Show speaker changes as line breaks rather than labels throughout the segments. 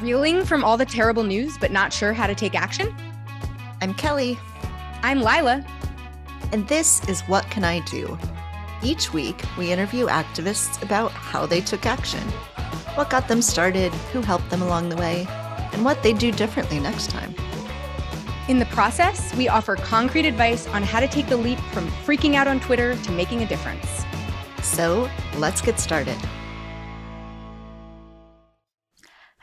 Reeling from all the terrible news, but not sure how to take action?
I'm Kelly.
I'm Lila.
And this is What Can I Do? Each week, we interview activists about how they took action, what got them started, who helped them along the way, and what they'd do differently next time.
In the process, we offer concrete advice on how to take the leap from freaking out on Twitter to making a difference.
So let's get started.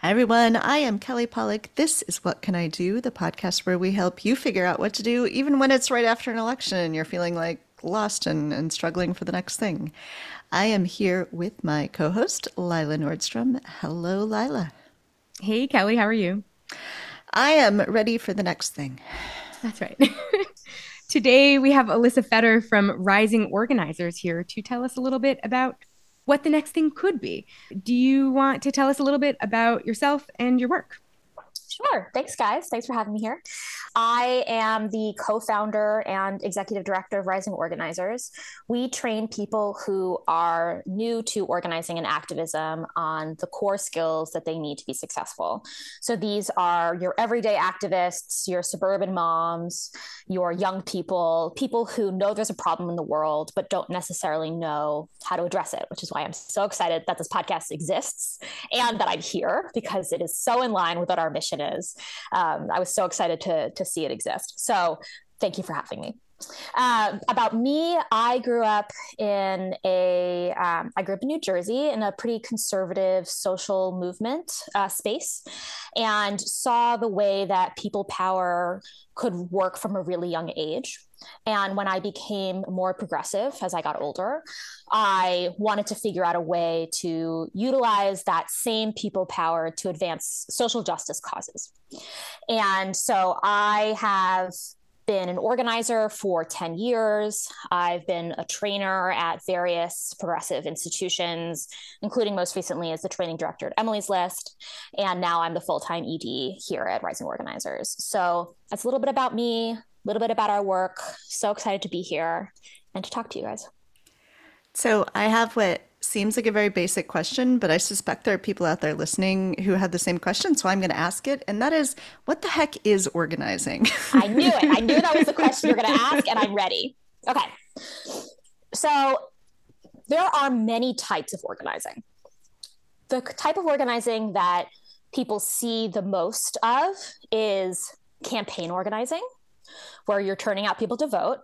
Hi, everyone. I am Kelly Pollack. This is What Can I Do, the podcast where we help you figure out what to do, even when it's right after an election and you're feeling like lost and, and struggling for the next thing. I am here with my co host, Lila Nordstrom. Hello, Lila.
Hey, Kelly. How are you?
I am ready for the next thing.
That's right. Today, we have Elyssa Feder from Rising Organizers here to tell us a little bit about what the next thing could be. Do you want to tell us a little bit about yourself and your work?
Sure. Thanks, guys. Thanks for having me here. I am the co founder and executive director of Rising Organizers. We train people who are new to organizing and activism on the core skills that they need to be successful. So these are your everyday activists, your suburban moms, your young people, people who know there's a problem in the world, but don't necessarily know how to address it, which is why I'm so excited that this podcast exists and that I'm here because it is so in line with what our mission is. Um, I was so excited to, to see it exist. So thank you for having me. Uh, about me, I grew up in a. Um, I grew up in New Jersey in a pretty conservative social movement uh, space, and saw the way that people power could work from a really young age. And when I became more progressive as I got older, I wanted to figure out a way to utilize that same people power to advance social justice causes. And so I have been an organizer for 10 years. I've been a trainer at various progressive institutions, including most recently as the training director at Emily's List. And now I'm the full time ED here at Rising Organizers. So that's a little bit about me, little bit about our work. So excited to be here and to talk to you guys.
So I have what seems like a very basic question, but I suspect there are people out there listening who had the same question. So I'm going to ask it. And that is what the heck is organizing?
I knew it. I knew that was the question you're going to ask, and I'm ready. Okay. So there are many types of organizing. The type of organizing that people see the most of is campaign organizing, where you're turning out people to vote,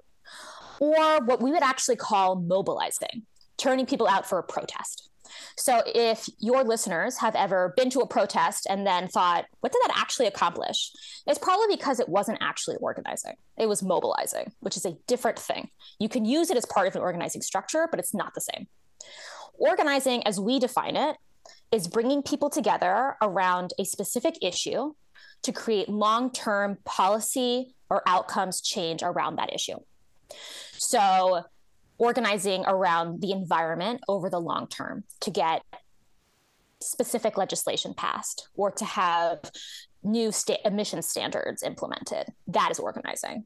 or what we would actually call mobilizing turning people out for a protest. So if your listeners have ever been to a protest and then thought, what did that actually accomplish? It's probably because it wasn't actually organizing. It was mobilizing, which is a different thing. You can use it as part of an organizing structure, but it's not the same. Organizing, as we define it, is bringing people together around a specific issue to create long term policy or outcomes change around that issue. So organizing around the environment over the long term to get specific legislation passed or to have new sta- emission standards implemented. That is organizing.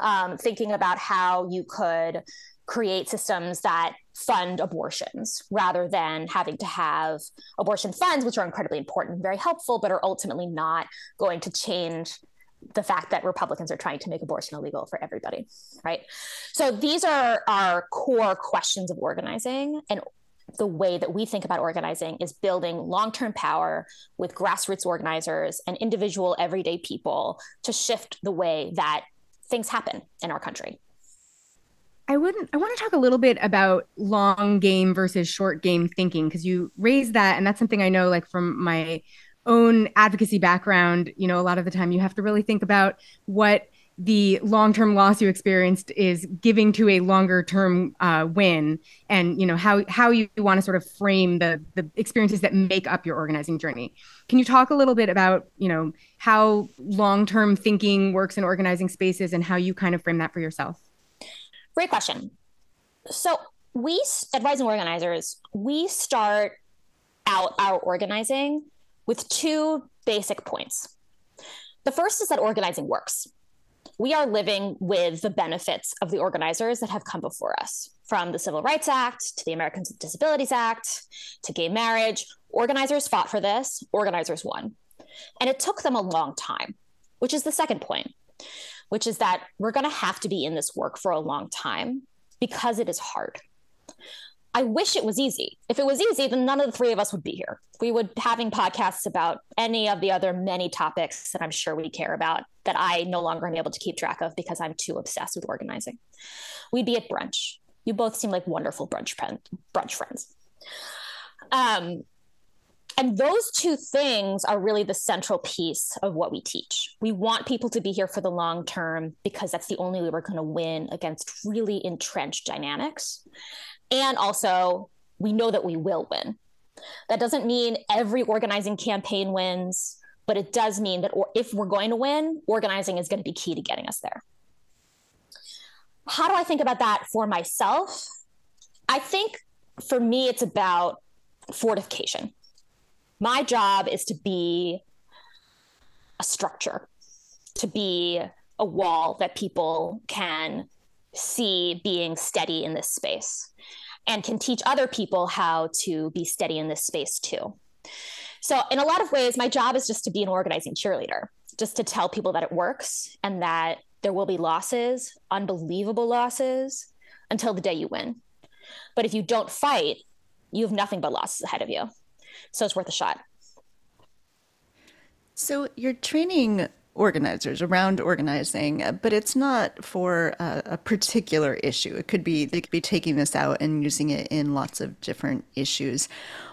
Um, thinking about how you could create systems that fund abortions rather than having to have abortion funds, which are incredibly important and very helpful, but are ultimately not going to change the fact that Republicans are trying to make abortion illegal for everybody, right? So these are our core questions of organizing. And the way that we think about organizing is building long term power with grassroots organizers and individual everyday people to shift the way that things happen in our country.
I wouldn't I want to talk a little bit about long game versus short game thinking because you raised that and that's something I know like from my own advocacy background, you know, a lot of the time you have to really think about what the long-term loss you experienced is giving to a longer-term uh, win, and you know how how you want to sort of frame the the experiences that make up your organizing journey. Can you talk a little bit about you know how long-term thinking works in organizing spaces and how you kind of frame that for yourself?
Great question. So we at Rising Organizers we start out our organizing with two basic points. The first is that organizing works. We are living with the benefits of the organizers that have come before us, from the Civil Rights Act to the Americans with Disabilities Act to gay marriage. Organizers fought for this, organizers won. And it took them a long time, which is the second point, which is that we're going to have to be in this work for a long time because it is hard. I wish it was easy. If it was easy, then none of the three of us would be here. We would having podcasts about any of the other many topics that I'm sure we care about that I no longer am able to keep track of because I'm too obsessed with organizing. We'd be at brunch. You both seem like wonderful brunch brunch friends. Um, and those two things are really the central piece of what we teach. We want people to be here for the long term because that's the only way we're going to win against really entrenched dynamics. And also, we know that we will win. That doesn't mean every organizing campaign wins, but it does mean that if we're going to win, organizing is going to be key to getting us there. How do I think about that for myself? I think for me, it's about fortification my job is to be a structure, to be a wall that people can see being steady in this space and can teach other people how to be steady in this space too. So, in a lot of ways, my job is just to be an organizing cheerleader, just to tell people that it works and that there will be losses, unbelievable losses, until the day you win. But if you don't fight, you have nothing but losses ahead of you. So it's worth a shot.
So you're training organizers around organizing, uh, but it's not for a, a, particular issue. It could be they could be taking this out and using it in lots of different issues.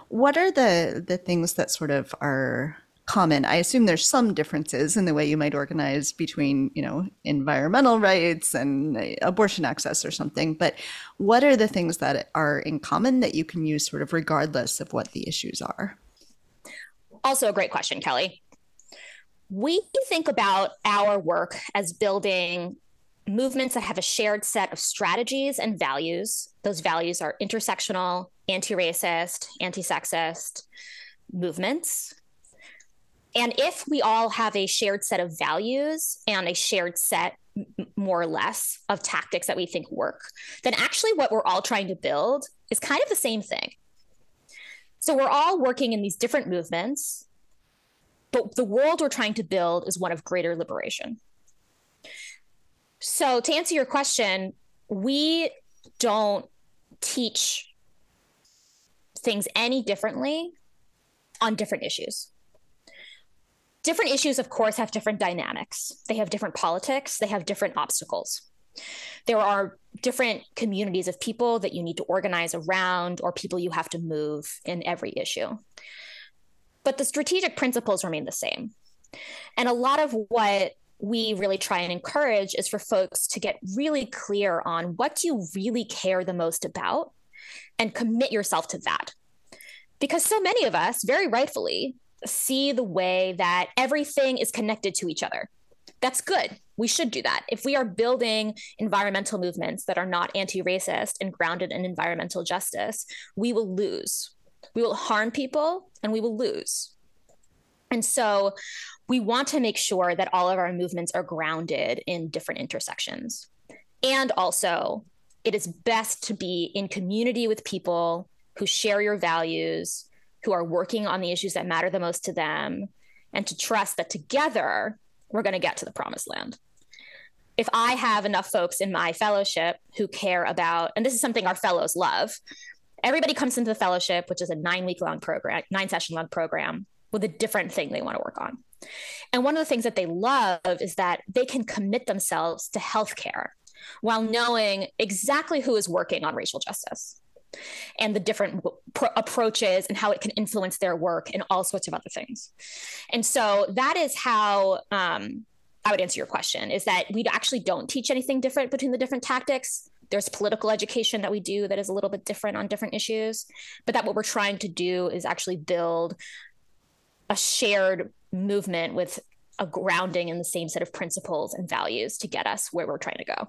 What are the the things that sort of are common? I assume there's some differences in the way you might organize between, you know, environmental rights and uh, abortion access or something, but what are the things that are in common that you can use sort of regardless of what the issues are?
Also a great question, Kelly we think about our work as building movements that have a shared set of strategies and values. Those values are intersectional, anti racist, anti sexist movements. And if we all have a shared set of values and a shared set, more or less, of tactics that we think work, then actually what we're all trying to build is kind of the same thing. So we're all working in these different movements but the world we're trying to build is one of greater liberation. So, to answer your question, we don't teach things any differently on different issues. Different issues, of course, have different dynamics. They have different politics, they have different obstacles. There are different communities of people that you need to organize around or people you have to move in every issue but the strategic principles remain the same. And a lot of what we really try and encourage is for folks to get really clear on what you really care the most about and commit yourself to that. Because so many of us, very rightfully, see the way that everything is connected to each other. That's good. We should do that. If we are building environmental movements that are not anti racist and grounded in environmental justice, we will lose. We will harm people and we will lose. And so we want to make sure that all of our movements are grounded in different intersections. And also, it is best to be in community with people who share your values, who are working on the issues that matter the most to them, and to trust that together we're going to get to the promised land. If I have enough folks in my fellowship who care about, and this is something our fellows love, everybody comes into the fellowship, which is a nine week long program, nine session long program with a different thing they want to work on. And one of the things that they love is that they can commit themselves to healthcare while knowing exactly who is working on racial justice and the different pro- approaches and how it can influence their work and all sorts of other things. And so that is how um, I would answer your question is that we actually don't teach anything different between the different tactics there's political education that we do that is a little bit different on different issues but that what we're trying to do is actually build a shared movement with a grounding in the same set of principles and values to get us where we're trying to go.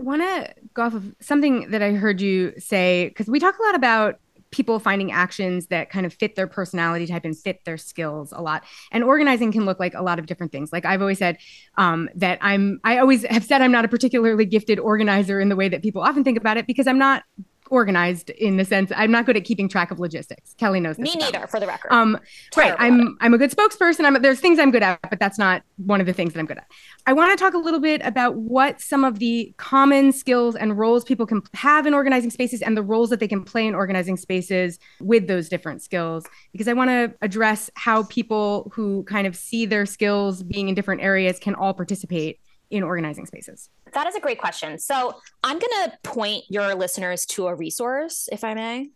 I want to go off of something that I heard you say because we talk a lot about people finding actions that kind of fit their personality type and fit their skills a lot. And organizing can look like a lot of different things. Like I've always said um, that I'm, I always have said I'm not a particularly gifted organizer in the way that people often think about it because I'm not organized in the sense I'm not good at keeping track of logistics. Kelly knows
Me neither, for the record.
Um, right. I'm I'm a good spokesperson. I'm there's things I'm good at, but that's not one of the things that I'm good at. I want to talk a little bit about what some of the common skills and roles people can have in organizing spaces and the roles that they can play in organizing spaces with those different skills because I want to address how people who kind of see their skills being in different areas can all participate in organizing spaces?
That is a great question. So, I'm going to point your listeners to a resource, if I may,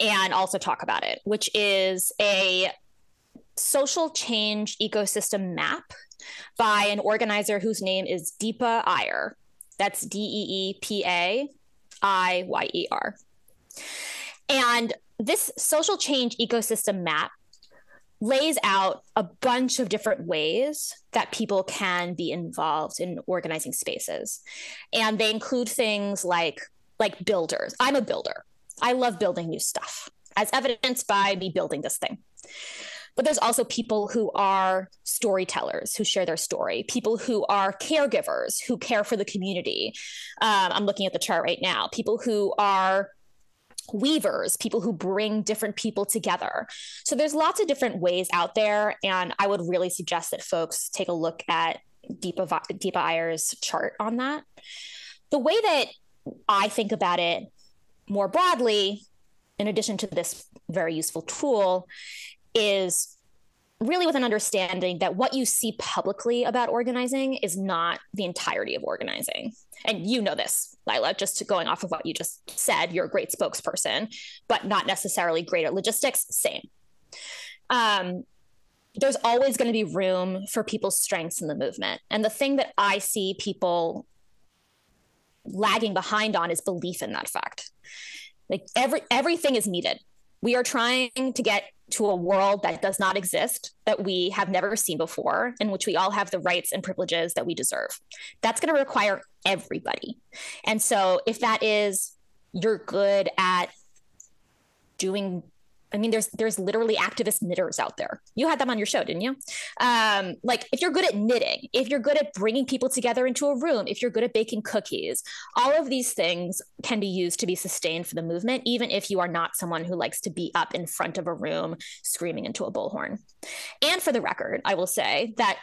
and also talk about it, which is a social change ecosystem map by an organizer whose name is Deepa Iyer. That's D E E P A I Y E R. And this social change ecosystem map lays out a bunch of different ways that people can be involved in organizing spaces. And they include things like like builders. I'm a builder. I love building new stuff as evidenced by me building this thing. But there's also people who are storytellers who share their story people who are caregivers who care for the community. Um, i'm looking at the chart right now. People who are weavers, people who bring different people together. So there's lots of different ways out there. And I would really suggest that folks take a look at Deepa, Deepa Iyer's chart on that. The way that I think about it more broadly, in addition to this very useful tool, is really with an understanding that what you see publicly about organizing is not the entirety of organizing. And you know this, Lila, just going off of what you just said, you're a great spokesperson, but not necessarily great at logistics. Same. Um, there's always going to be room for people's strengths in the movement. And the thing that I see people lagging behind on is belief in that fact. Like every everything is needed. We are trying to get to a world that does not exist, that we have never seen before, in which we all have the rights and privileges that we deserve. That's going to require everybody. And so, if that is you're good at doing I mean, there's there's literally activist knitters out there. You had them on your show, didn't you? Um, like if you're good at knitting, if you're good at bringing people together into a room, if you're good at baking cookies, all of these things can be used to be sustained for the movement, even if you are not someone who likes to be up in front of a room screaming into a bullhorn. And for the record, I will say that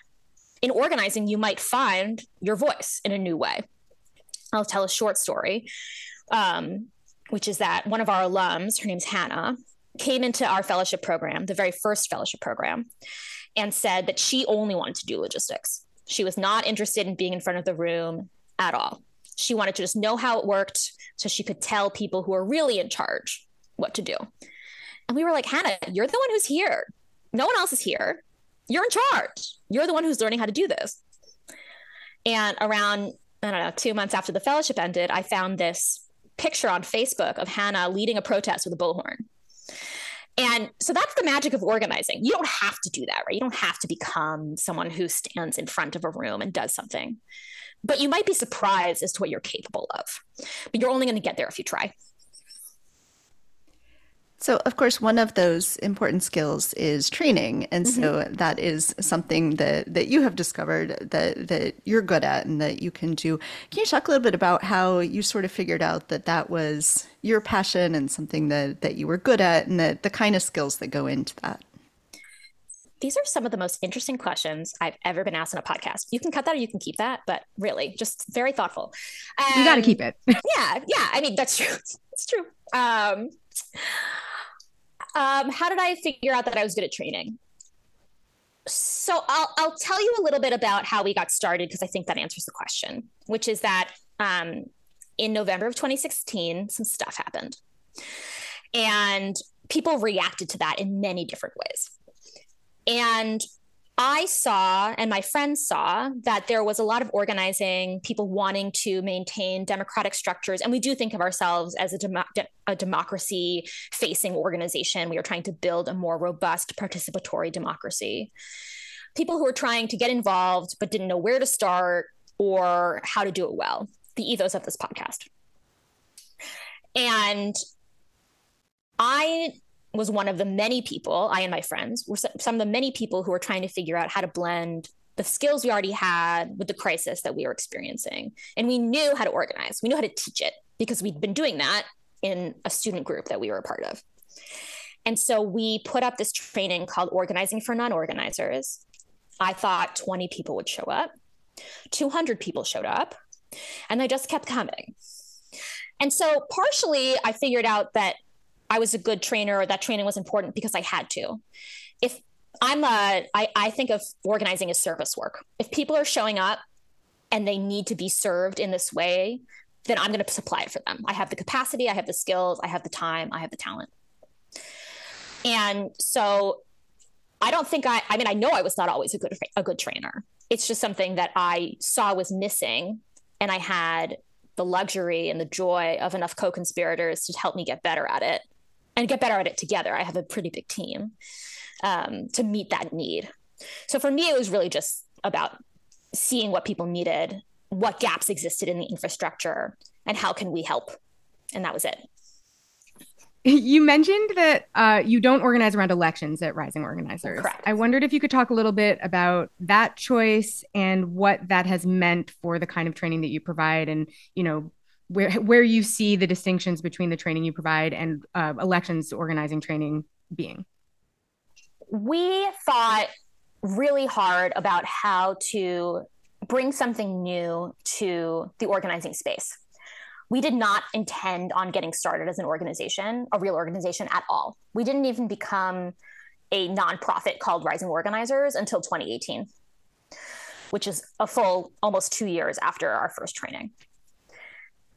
in organizing, you might find your voice in a new way. I'll tell a short story, um, which is that one of our alums, her name's Hannah came into our fellowship program, the very first fellowship program, and said that she only wanted to do logistics. She was not interested in being in front of the room at all. She wanted to just know how it worked so she could tell people who are really in charge what to do. And we were like, Hannah, you're the one who's here. No one else is here. You're in charge. You're the one who's learning how to do this. And around, I don't know, two months after the fellowship ended, I found this picture on Facebook of Hannah leading a protest with a bullhorn. And so that's the magic of organizing. You don't have to do that, right? You don't have to become someone who stands in front of a room and does something. But you might be surprised as to what you're capable of. But you're only going to get there if you try.
So, of course, one of those important skills is training, and mm-hmm. so that is something that that you have discovered that that you're good at and that you can do. Can you talk a little bit about how you sort of figured out that that was your passion and something that that you were good at, and that the kind of skills that go into that?
These are some of the most interesting questions I've ever been asked on a podcast. You can cut that or you can keep that, but really, just very thoughtful.
Um, you got to keep it.
yeah, yeah. I mean, that's true. It's true. Um, um, how did I figure out that I was good at training? So I'll I'll tell you a little bit about how we got started because I think that answers the question, which is that um, in November of 2016, some stuff happened, and people reacted to that in many different ways. And I saw and my friends saw that there was a lot of organizing, people wanting to maintain democratic structures. And we do think of ourselves as a, a democracy facing organization. We are trying to build a more robust participatory democracy. People who are trying to get involved but didn't know where to start or how to do it well, the ethos of this podcast. And I was one of the many people, I and my friends were some of the many people who were trying to figure out how to blend the skills we already had with the crisis that we were experiencing. And we knew how to organize, we knew how to teach it because we'd been doing that in a student group that we were a part of. And so we put up this training called Organizing for Non Organizers. I thought 20 people would show up, 200 people showed up, and they just kept coming. And so partially I figured out that I was a good trainer or that training was important because I had to. If I'm a, I, I think of organizing as service work. If people are showing up and they need to be served in this way, then I'm going to supply it for them. I have the capacity, I have the skills, I have the time, I have the talent. And so I don't think I, I mean, I know I was not always a good, a good trainer. It's just something that I saw was missing. And I had the luxury and the joy of enough co conspirators to help me get better at it and get better at it together. I have a pretty big team um, to meet that need. So for me, it was really just about seeing what people needed, what gaps existed in the infrastructure, and how can we help. And that was it.
You mentioned that uh, you don't organize around elections at Rising Organizers.
Correct.
I wondered if you could talk a little bit about that choice and what that has meant for the kind of training that you provide, and you know where where you see the distinctions between the training you provide and uh, elections organizing training being.
We thought really hard about how to bring something new to the organizing space we did not intend on getting started as an organization, a real organization at all. We didn't even become a nonprofit called Rising Organizers until 2018, which is a full almost two years after our first training.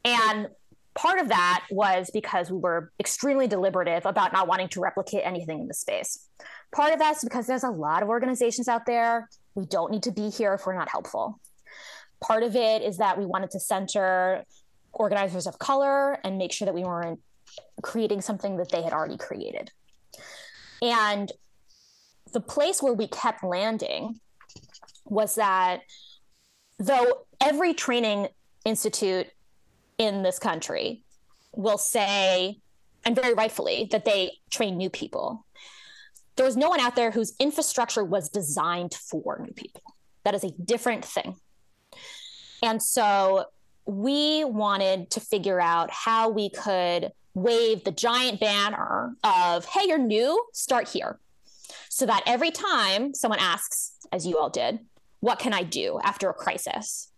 And part of that was because we were extremely deliberative about not wanting to replicate anything in the space. Part of that's because there's a lot of organizations out there. We don't need to be here if we're not helpful. Part of it is that we wanted to center organizers of color and make sure that we weren't creating something that they had already created. And the place where we kept landing was that though every training institute in this country will say, and very rightfully, that they train new people, there was no one out there whose infrastructure was designed for new people. That is a different thing. And so we wanted to figure out how we could wave the giant banner of, hey, you're new, start here. So that every time someone asks, as you all did, what can I do after a crisis?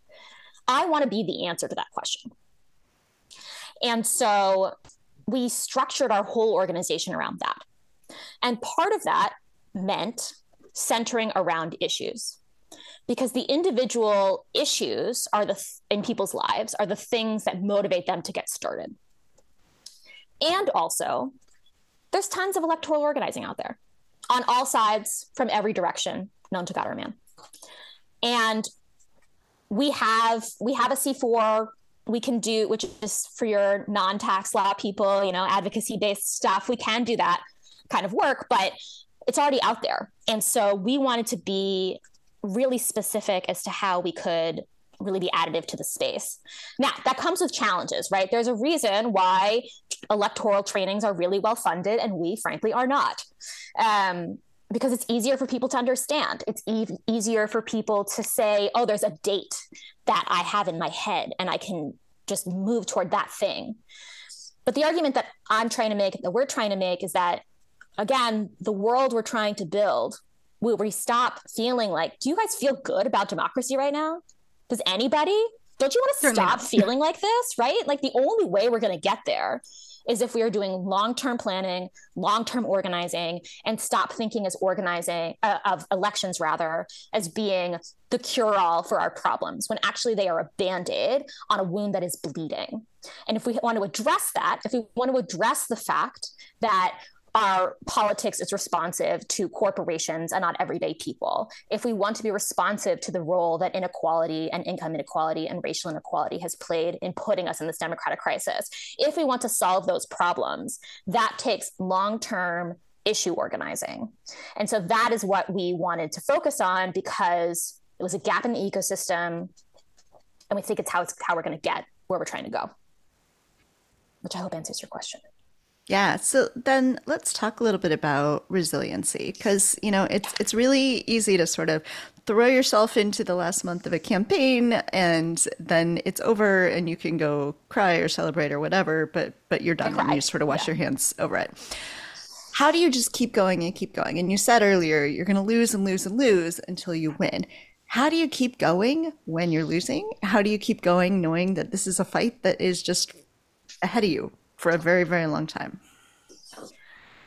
I want to be the answer to that question. And so we structured our whole organization around that. And part of that meant centering around issues because the individual issues are the in people's lives are the things that motivate them to get started and also there's tons of electoral organizing out there on all sides from every direction known to god or man and we have we have a c4 we can do which is for your non-tax law people you know advocacy based stuff we can do that kind of work but it's already out there and so we wanted to be really specific as to how we could really be additive to the space. Now, that comes with challenges, right? There's a reason why electoral trainings are really well funded and we, frankly, are not. Um, because it's easier for people to understand. It's e- easier for people to say, oh, there's a date that I have in my head and I can just move toward that thing. But the argument that I'm trying to make, that we're trying to make, is that, again, the world we're trying to build will we stop feeling like, do you guys feel good about democracy right now? Does anybody? Don't you want to Certainly stop not. feeling like this, right? Like the only way we're going to get there is if we are doing long-term planning, long-term organizing, and stop thinking as organizing uh, of elections rather as being the cure-all for our problems, when actually they are a band-aid on a wound that is bleeding. And if we want to address that, if we want to address the fact that our politics is responsive to corporations and not everyday people. If we want to be responsive to the role that inequality and income inequality and racial inequality has played in putting us in this democratic crisis, if we want to solve those problems, that takes long term issue organizing. And so that is what we wanted to focus on because it was a gap in the ecosystem. And we think it's how, it's how we're going to get where we're trying to go, which I hope answers your question.
Yeah, so then let's talk a little bit about resiliency because you know it's it's really easy to sort of throw yourself into the last month of a campaign and then it's over and you can go cry or celebrate or whatever, but but you're done and you sort of wash yeah. your hands over it. How do you just keep going and keep going? And you said earlier you're going to lose and lose and lose until you win. How do you keep going when you're losing? How do you keep going knowing that this is a fight that is just ahead of you for a very, very long time.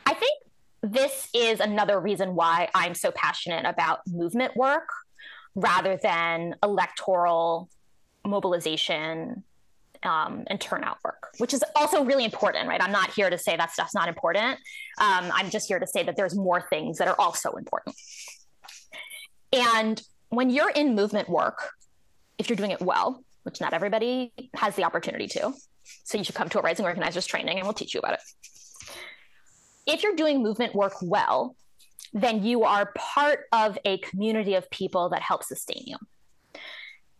I think this is another reason why I'm so passionate about movement work rather than electoral mobilization um, and turnout work, which is also really important, right? I'm not here to say that stuff's not important. Um, I'm just here to say that there's more things that are also important. And when you're in movement work, if you're doing it well, which not everybody has the opportunity to, so you should come to a rising organizers training and we'll teach you about it. If you're doing movement work well, then you are part of a community of people that help sustain you.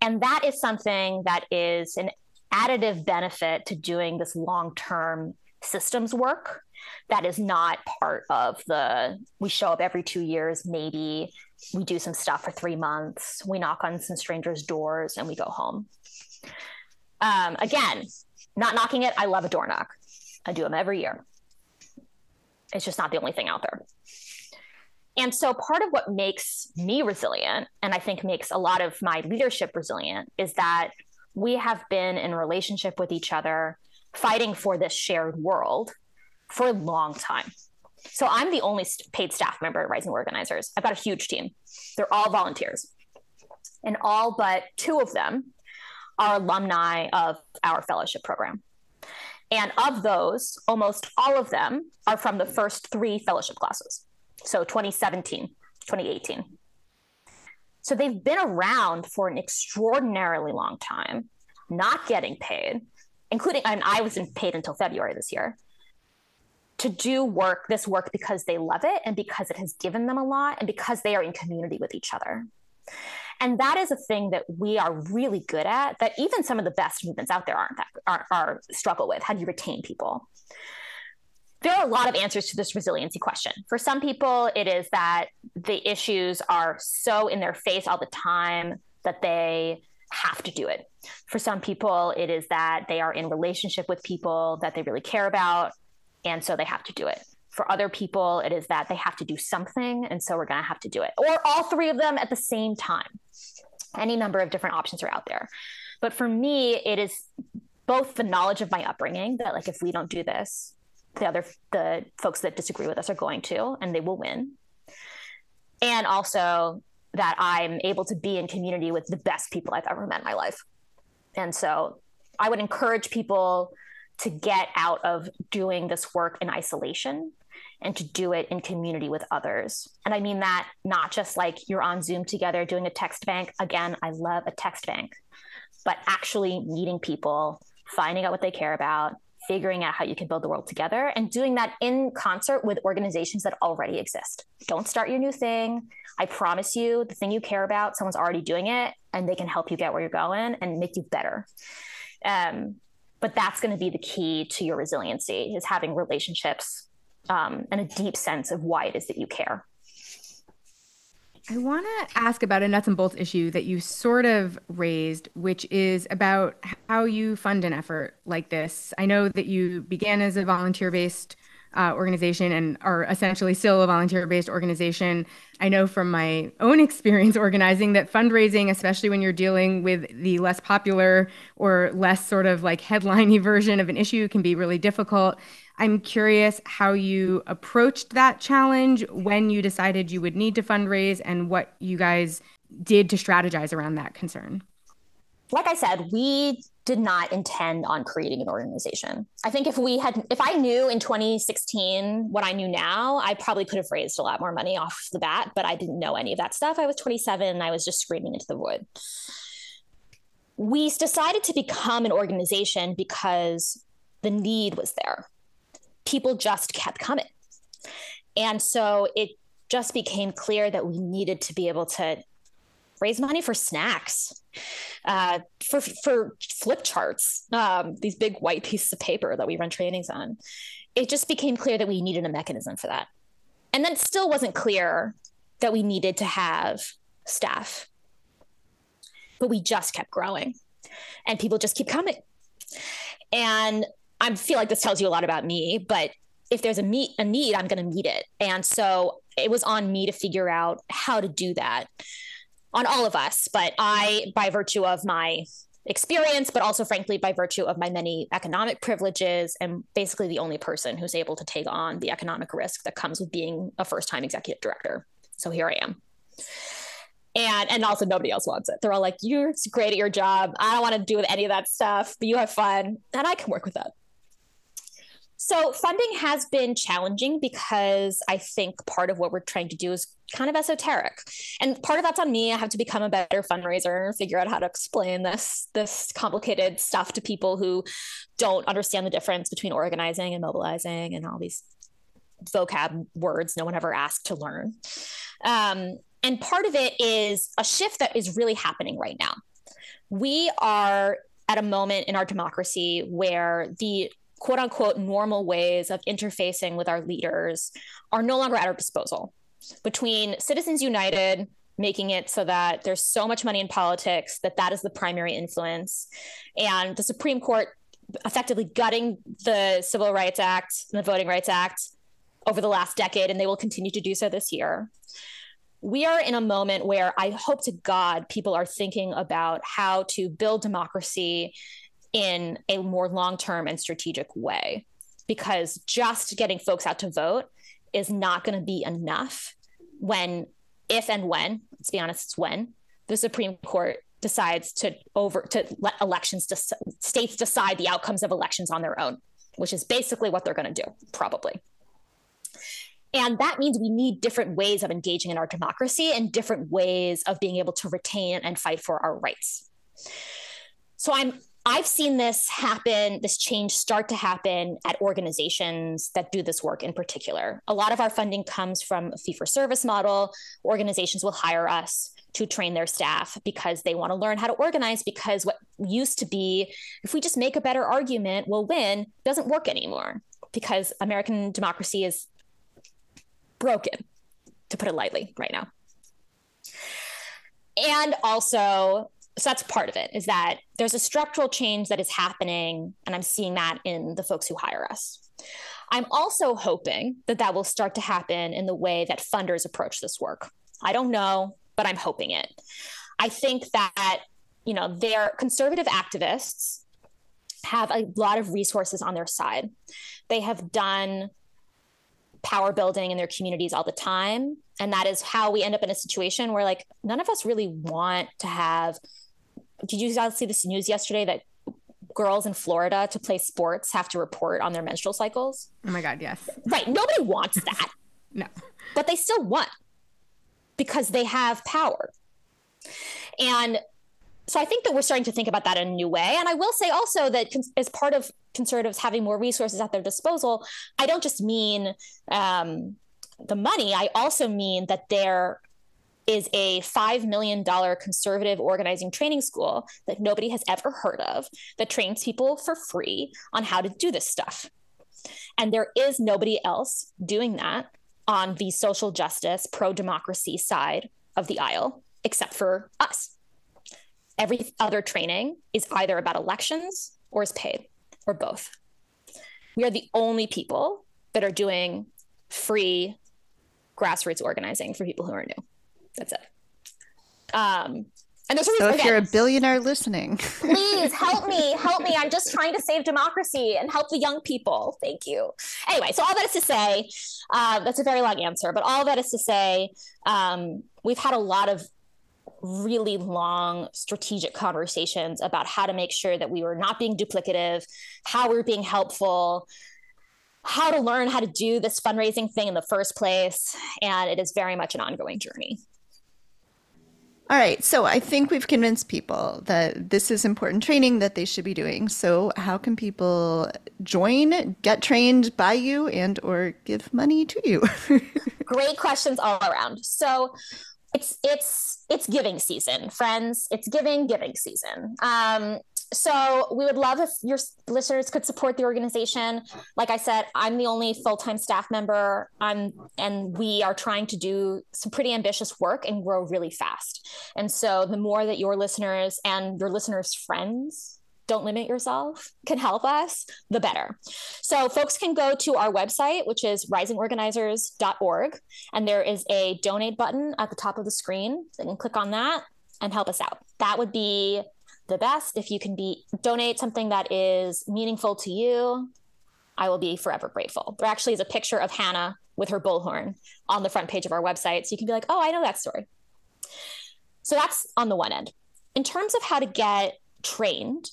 And that is something that is an additive benefit to doing this long term systems work that is not part of the we show up every two years maybe we do some stuff for three months we knock on some strangers doors and we go home um, again not knocking it. I love a door knock. I do them every year. It's just not the only thing out there. And so, part of what makes me resilient, and I think makes a lot of my leadership resilient, is that we have been in relationship with each other, fighting for this shared world for a long time. So, I'm the only paid staff member at Rising Organizers. I've got a huge team, they're all volunteers. And all but two of them are alumni of our fellowship program. And of those, almost all of them are from the first three fellowship classes. So 2017, 2018. So they've been around for an extraordinarily long time, not getting paid, including, and I wasn't paid until February this year, to do work, this work because they love it and because it has given them a lot and because they are in community with each other. And that is a thing that we are really good at that even some of the best movements out there aren't that are, are struggle with. How do you retain people? There are a lot of answers to this resiliency question. For some people, it is that the issues are so in their face all the time that they have to do it. For some people, it is that they are in relationship with people that they really care about, and so they have to do it. For other people, it is that they have to do something, and so we're going to have to do it, or all three of them at the same time. Any number of different options are out there. But for me, it is both the knowledge of my upbringing that, like, if we don't do this, the other the folks that disagree with us are going to, and they will win. And also that I'm able to be in community with the best people I've ever met in my life. And so I would encourage people to get out of doing this work in isolation and to do it in community with others. And I mean that not just like you're on Zoom together doing a text bank. Again, I love a text bank, but actually meeting people, finding out what they care about, figuring out how you can build the world together, and doing that in concert with organizations that already exist. Don't start your new thing. I promise you, the thing you care about, someone's already doing it, and they can help you get where you're going and make you better. Um, but that's going to be the key to your resiliency is having relationships um, and a deep sense of why it is that you care.
I want to ask about a nuts and bolts issue that you sort of raised, which is about how you fund an effort like this. I know that you began as a volunteer based uh, organization and are essentially still a volunteer based organization. I know from my own experience organizing that fundraising, especially when you're dealing with the less popular or less sort of like headliney version of an issue, can be really difficult. I'm curious how you approached that challenge when you decided you would need to fundraise and what you guys did to strategize around that concern.
Like I said, we did not intend on creating an organization. I think if we had, if I knew in 2016 what I knew now, I probably could have raised a lot more money off the bat, but I didn't know any of that stuff. I was 27 and I was just screaming into the void. We decided to become an organization because the need was there people just kept coming. And so it just became clear that we needed to be able to raise money for snacks, uh, for for flip charts, um, these big white pieces of paper that we run trainings on. It just became clear that we needed a mechanism for that, and then still wasn't clear that we needed to have staff, but we just kept growing, and people just keep coming, and I feel like this tells you a lot about me, but if there's a meet a need, I'm going to meet it. And so it was on me to figure out how to do that on all of us. But I, by virtue of my experience, but also frankly by virtue of my many economic privileges, am basically the only person who's able to take on the economic risk that comes with being a first-time executive director. So here I am. And and also nobody else wants it. They're all like, you're great at your job. I don't want to do with any of that stuff, but you have fun. And I can work with that. So funding has been challenging because I think part of what we're trying to do is kind of esoteric. And part of that's on me. I have to become a better fundraiser, figure out how to explain this this complicated stuff to people who don't understand the difference between organizing and mobilizing and all these vocab words no one ever asked to learn. Um, and part of it is a shift that is really happening right now. We are at a moment in our democracy where the quote unquote normal ways of interfacing with our leaders are no longer at our disposal. Between Citizens United making it so that there's so much money in politics that that is the primary influence, and the Supreme Court effectively gutting the Civil Rights Act and the Voting Rights Act over the last decade, and they will continue to do so this year. We are in a moment where I hope to God people are thinking about how to build democracy in a more long term and strategic way. Because just getting folks out to vote is not going to be enough when, if and when, let's be honest, it's when the Supreme Court decides to over to let elections to states decide the outcomes of elections on their own, which is basically what they're going to do, probably. And that means we need different ways of engaging in our democracy and different ways of being able to retain and fight for our rights. So I'm I've seen this happen, this change start to happen at organizations that do this work in particular. A lot of our funding comes from a fee for service model. Organizations will hire us to train their staff because they want to learn how to organize because what used to be if we just make a better argument we'll win doesn't work anymore because American democracy is broken to put it lightly right now. And also so that's part of it is that there's a structural change that is happening and i'm seeing that in the folks who hire us. I'm also hoping that that will start to happen in the way that funders approach this work. I don't know but i'm hoping it. I think that you know their conservative activists have a lot of resources on their side. They have done power building in their communities all the time and that is how we end up in a situation where like none of us really want to have did you guys see this news yesterday that girls in Florida to play sports have to report on their menstrual cycles?
Oh my God, yes.
Right. Nobody wants that.
no.
But they still want because they have power. And so I think that we're starting to think about that in a new way. And I will say also that as part of conservatives having more resources at their disposal, I don't just mean um, the money, I also mean that they're is a $5 million conservative organizing training school that nobody has ever heard of that trains people for free on how to do this stuff. And there is nobody else doing that on the social justice, pro democracy side of the aisle except for us. Every other training is either about elections or is paid or both. We are the only people that are doing free grassroots organizing for people who are new. That's it. Um, and there's
so if again, you're a billionaire listening,
please help me, help me. I'm just trying to save democracy and help the young people. Thank you. Anyway, so all that is to say, uh, that's a very long answer, but all that is to say, um, we've had a lot of really long strategic conversations about how to make sure that we were not being duplicative, how we we're being helpful, how to learn how to do this fundraising thing in the first place. And it is very much an ongoing journey.
All right. So I think we've convinced people that this is important training that they should be doing. So how can people join, get trained by you and or give money to you?
Great questions all around. So it's it's it's giving season, friends. It's giving giving season. Um, so we would love if your listeners could support the organization. Like I said, I'm the only full-time staff member. I'm and we are trying to do some pretty ambitious work and grow really fast. And so the more that your listeners and your listeners' friends don't limit yourself can help us, the better. So folks can go to our website, which is risingorganizers.org, and there is a donate button at the top of the screen. They can click on that and help us out. That would be the best. If you can be donate something that is meaningful to you, I will be forever grateful. There actually is a picture of Hannah with her bullhorn on the front page of our website. So you can be like, oh, I know that story. So that's on the one end. In terms of how to get trained.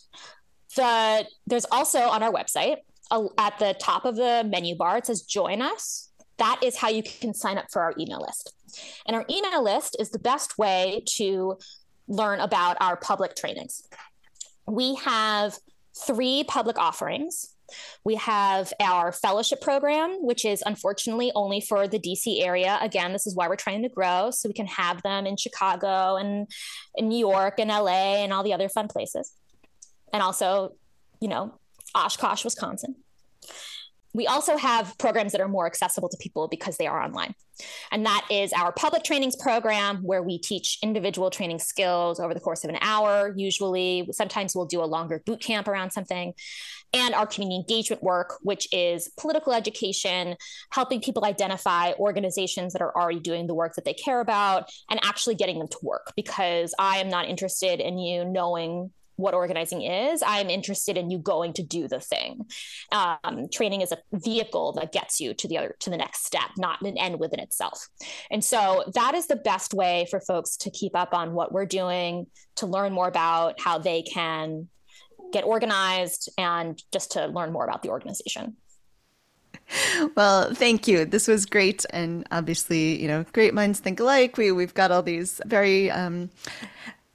The there's also on our website at the top of the menu bar it says join us. That is how you can sign up for our email list. And our email list is the best way to learn about our public trainings. We have three public offerings. We have our fellowship program, which is unfortunately only for the DC area. Again, this is why we're trying to grow so we can have them in Chicago and in New York and LA and all the other fun places. And also, you know, Oshkosh, Wisconsin. We also have programs that are more accessible to people because they are online. And that is our public trainings program, where we teach individual training skills over the course of an hour, usually. Sometimes we'll do a longer boot camp around something. And our community engagement work, which is political education, helping people identify organizations that are already doing the work that they care about and actually getting them to work. Because I am not interested in you knowing what organizing is. I'm interested in you going to do the thing. Um, training is a vehicle that gets you to the other to the next step, not an end within itself. And so that is the best way for folks to keep up on what we're doing, to learn more about how they can get organized, and just to learn more about the organization.
Well, thank you. This was great, and obviously, you know, great minds think alike. We we've got all these very um,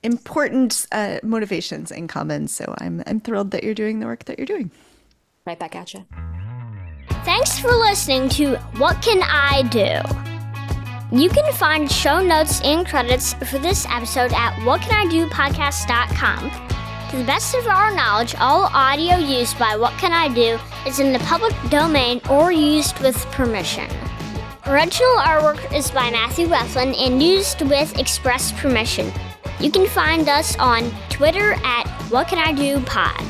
important uh, motivations in common. So I'm, I'm thrilled that you're doing the work that you're doing.
Right back at you.
Thanks for listening to What Can I Do? You can find show notes and credits for this episode at whatcanidopodcast.com. To the best of our knowledge, all audio used by What Can I Do is in the public domain or used with permission. Original artwork is by Matthew Weflen and used with express permission. You can find us on Twitter at What Can I Do Pod.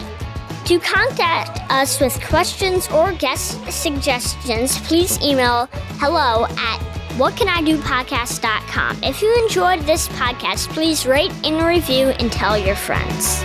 To contact us with questions or guest suggestions, please email hello at whatcanidopodcast.com. If you enjoyed this podcast, please rate and review and tell your friends.